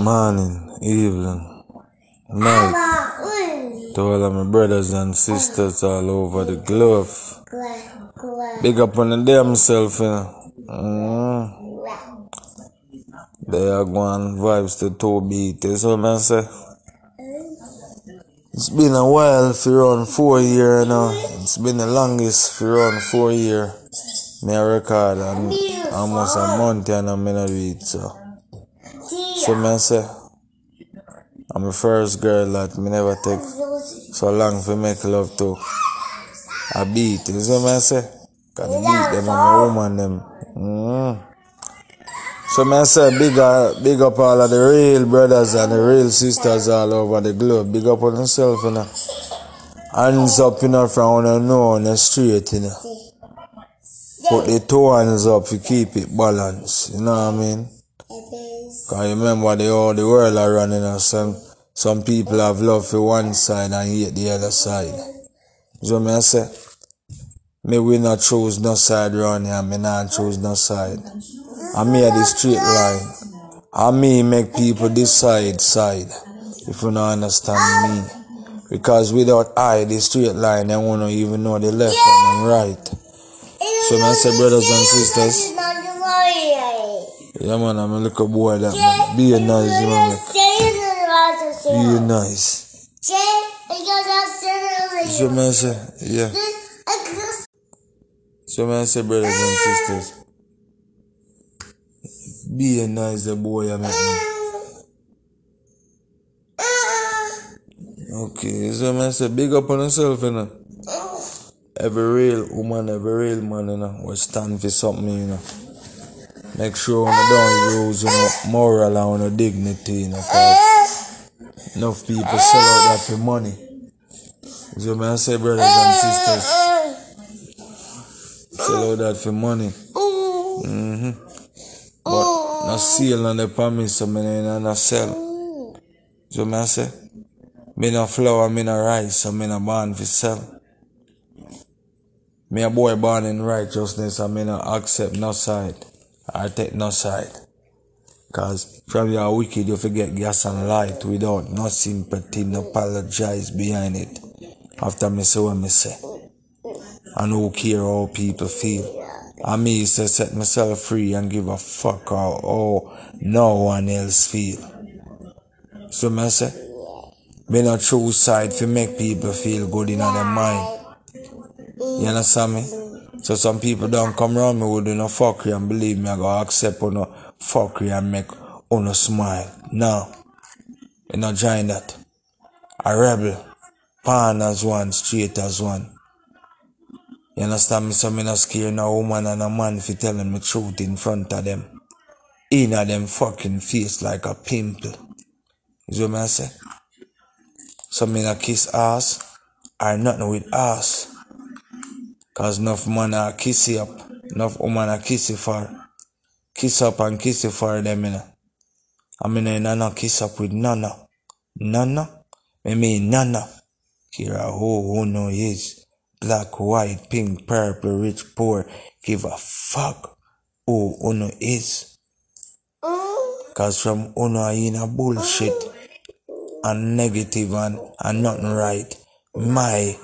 morning, evening, night to all of my brothers and sisters all over the globe. Big up on the damn self, you know. Mm. They are going vibes to two beat, what I say. It's been a while for around four year now. It's been the longest for around four year. Me record and almost a month and I'm in a do so. So me I say, I'm the first girl that me never take so long to make love to. A beat, you see what I say? Cause the beat them and the woman them. Mm. So me I say big, uh, big up all of the real brothers and the real sisters all over the globe. Big up on yourself, you know. Hands up, you know, from on know on the street, you know. Put the two hands up to keep it balanced, you know what I mean? Cause you remember the whole the world are running and some some people have love for one side and hate the other side. So me I say, me we not choose no side round here, me not choose no side. I me at the straight line. I me make people decide side. If you don't understand me. Because without I, the straight line, they won't even know the left and the right. So I say, brothers and sisters, yeah man, I'm a little boy that man. Be a nice, know, be a nice. So I say, yeah. So I say, brothers and sisters, be a nice the boy, I make man. Okay, so I say, big up on yourself, you know. Every real woman, every real man, you know, will stand for something, you know. Make sure you don't lose you know, moral and your dignity, you know, cause enough people sell out that for money. So I say, brothers and sisters, sell out that for money. Mm-hmm. But no sale on the promise, so me no no sell. So I say, me no flour, me no rice, so me no born for sell. Me a boy born in righteousness, and me no accept no side. I take no side. Cause from your wicked you forget gas and light without no sympathy, no apologize behind it. After me say what me say. And who care how people feel. I me say set myself free and give a fuck how, how no one else feel. So me say, me not choose side to make people feel good in their mind. You understand me? So some people don't come around me with no fuckery and believe me I go accept no fuckery and make a smile. No. You not join that. A rebel. Pan as one, straight as one. You understand me? So me not scared no woman and a man for telling me truth in front of them. In a them fucking face like a pimple. You see what I say? So me not kiss ass or nothing with ass. Cause enough man kiss you up. Enough woman kiss you for. Kiss up and kiss for them, you know. I mean, eh, I no kiss up with nana. Nana? Me mean nana. Here a who who know is. Black, white, pink, purple, rich, poor. Give a fuck who uno is. Cause from uno in a bullshit and negative and, and nothing right. My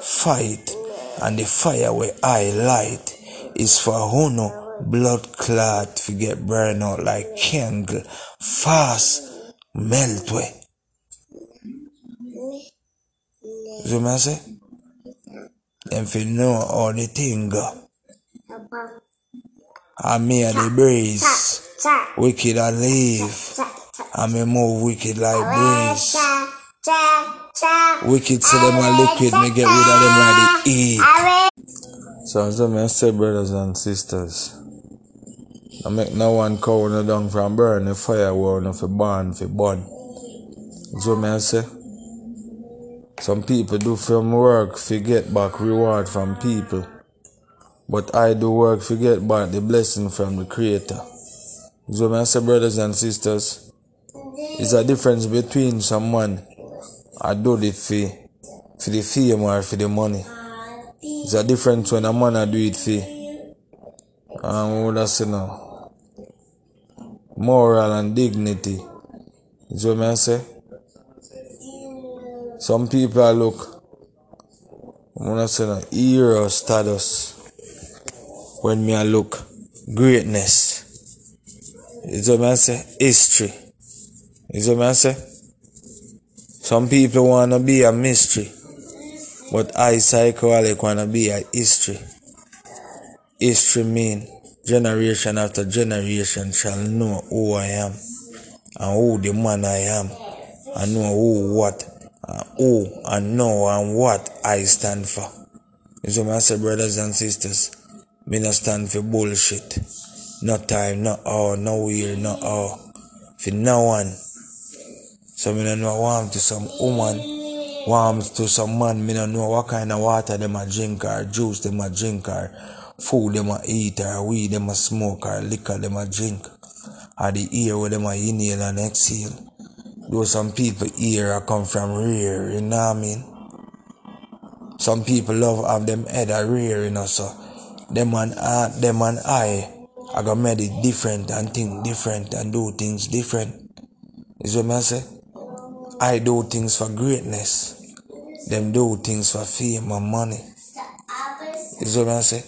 fight and the fire where I light is for uno blood clot to get burned out like candle fast melt way. You me say, them fi know how the thing. And me a the breeze, wicked I leave. And me move wicked like breeze. Wicked so them a liquid, me get rid of them like the heat. So so me I say brothers and sisters. I make no one cow no down from burn the fire war no fi burn fi burn. So me I say. Some people do from work fi get back reward from people. But I do work fi get back the blessing from the creator. So me I say brothers and sisters. It's a difference between someone I do it for, for the fame or for the money. It's a difference when a man I do it for. Um, what I say now? moral and dignity. Is what I say? Some people are look, I'm gonna say no hero status when me I look greatness. Is what I say? History. Is what I say? Some people wanna be a mystery, but I psychotic wanna be a history. History mean generation after generation shall know who I am and who the man I am and know who what and who and know and what I stand for. You see say, brothers and sisters? Me not stand for bullshit. No time, no hour, no year, no hour. For no one. So me don't know warm to some woman, warm to some man. Me don't know what kind of water them a drink or juice them a drink or food them a eat or weed them a smoke or liquor them a drink or the air where them a inhale and exhale. Though some people ear come from rear, you know what I mean? Some people love have them head a rear, you know, so them and uh, them and I I got made it different and think different and do things different. Is what I say? I do things for greatness. Them do things for fame and money. Is what I say?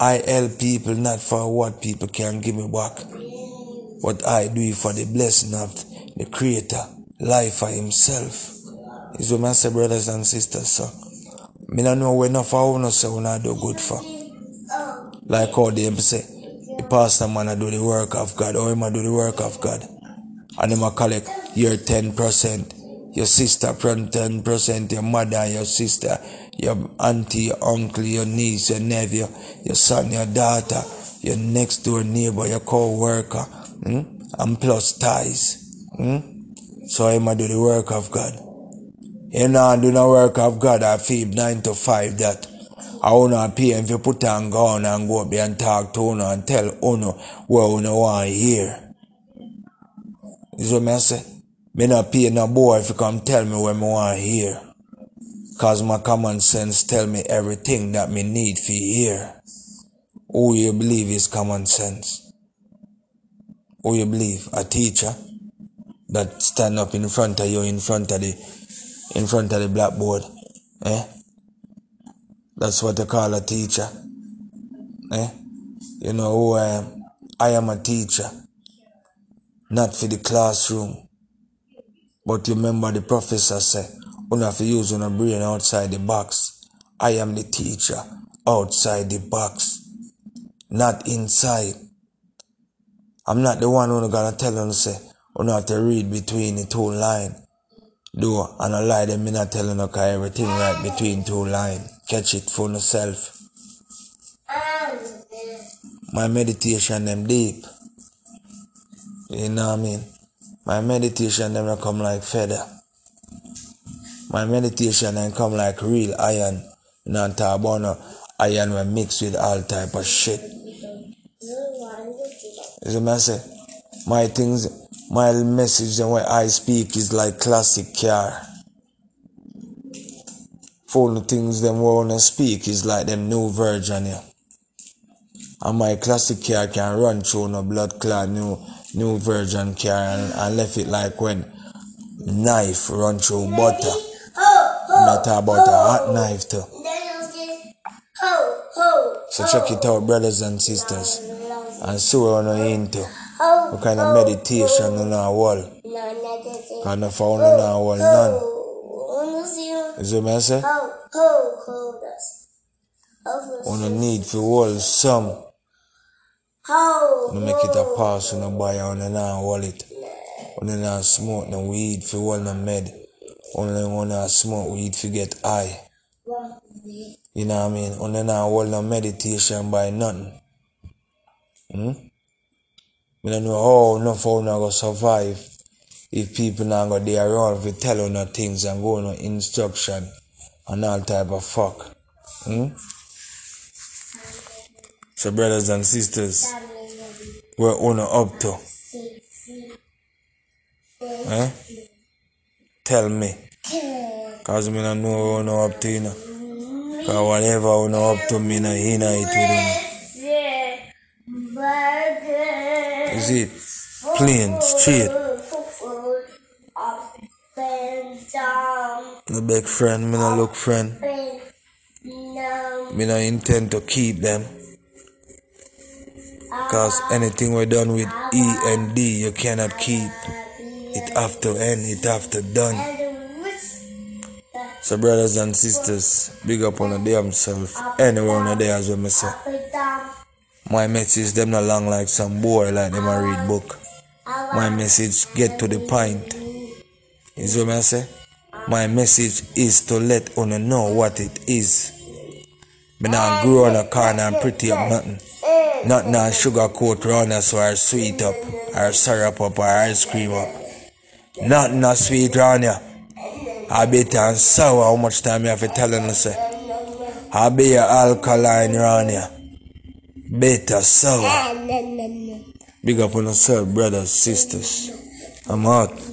I help people not for what people can give me back. What I do for the blessing of the creator, life for himself. Is what I say, brothers and sisters. So me not know when enough for no say when I do good for. Like how they say, the pastor man I do the work of God, or him I do the work of God. And him a collect your ten percent, your sister percent, your mother, your sister, your auntie, your uncle, your niece, your nephew, your son, your daughter, your next door neighbor, your co-worker, hmm? and plus ties. Hmm? So him a do the work of God. You know, I do the work of God, I feel nine to five that. I wanna pay if you put on gun and go up and talk to uno and tell uno what uno want hear. Is what me say? Me not pay no boy if you come tell me what me want hear. Cause my common sense tell me everything that me need for hear. Who you believe is common sense? Who you believe? A teacher that stand up in front of you, in front of the, in front of the blackboard, eh? That's what they call a teacher. Eh? You know who I am? I am a teacher. Not for the classroom. But remember the professor said, you have to use your brain outside the box. I am the teacher outside the box. Not inside. I'm not the one who's gonna tell you say, you have to read between the two lines. Though, and I lie them, me not telling you everything right between two lines. Catch it for yourself. Oh, My meditation them deep. You know what I mean? My meditation not come like feather. My meditation them come like real iron. You know, iron when mixed with all type of shit. You see I say? My things, my message and what I speak is like classic car. The things them wanna speak is like them new version yeah. And my classic car can run through no blood clot new new virgin car and, and left it like when knife run through butter. Not about a hot knife too. So check it out, brothers and sisters. And see what you're into. What kind of meditation on our wall. Kind of found on our wall, none. Is it what I say? On the need for wall some. No make it a pass on a buy on a now wallet. On a now smoke no weed for wall no med. Only one now smoke weed for get high. You know what I mean? On a now wall no meditation by nothing. Hmm? Me don't know how enough how not go survive if people not go there around if tell no things and go no instruction and all type of fuck. Hmm? So brothers and sisters, we're on up to. Eh? Tell me. Cause me not know what up to you know. Cause whatever know up to me na in it you. You see it? Plain, straight. No beg friend, me no look friend. Me no intend to keep them. Cause anything we're done with E and D you cannot keep. It after end, it after done. So brothers and sisters, big up on the damn self. Anywhere on the day as well say. My message them not long like some boy like them a read book. My message get to the point. Is what me say? My message is to let una know what it is. Me not grow on a corner and pretty up nothing. Nothing a sugar coat round us or sweet up, or syrup up, or ice cream up. Nothing a sweet round ya. I bitter and sour how much time you have to tell us. I be a alkaline round ya. Bitter, sour. Ah, Big up on yourself, brothers, sisters. I'm out.